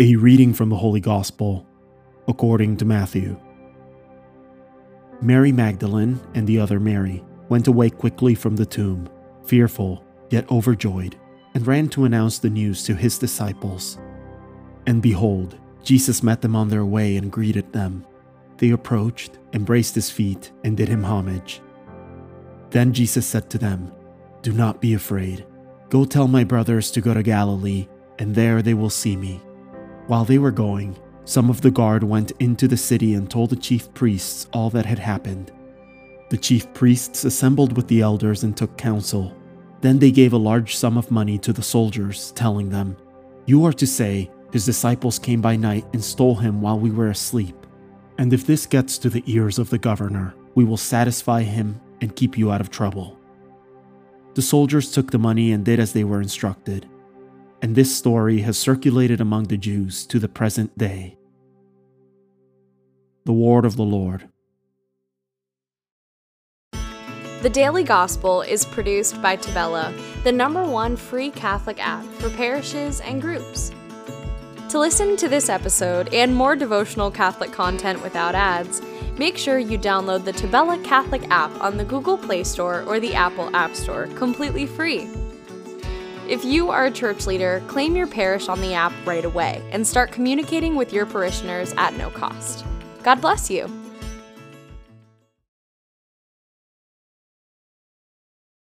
A reading from the Holy Gospel according to Matthew. Mary Magdalene and the other Mary went away quickly from the tomb, fearful yet overjoyed, and ran to announce the news to his disciples. And behold, Jesus met them on their way and greeted them. They approached, embraced his feet, and did him homage. Then Jesus said to them, Do not be afraid. Go tell my brothers to go to Galilee, and there they will see me. While they were going, some of the guard went into the city and told the chief priests all that had happened. The chief priests assembled with the elders and took counsel. Then they gave a large sum of money to the soldiers, telling them, You are to say, His disciples came by night and stole him while we were asleep. And if this gets to the ears of the governor, we will satisfy him and keep you out of trouble. The soldiers took the money and did as they were instructed and this story has circulated among the Jews to the present day. The Word of the Lord. The Daily Gospel is produced by Tabella, the number one free Catholic app for parishes and groups. To listen to this episode and more devotional Catholic content without ads, make sure you download the Tabella Catholic app on the Google Play Store or the Apple App Store completely free. If you are a church leader, claim your parish on the app right away and start communicating with your parishioners at no cost. God bless you.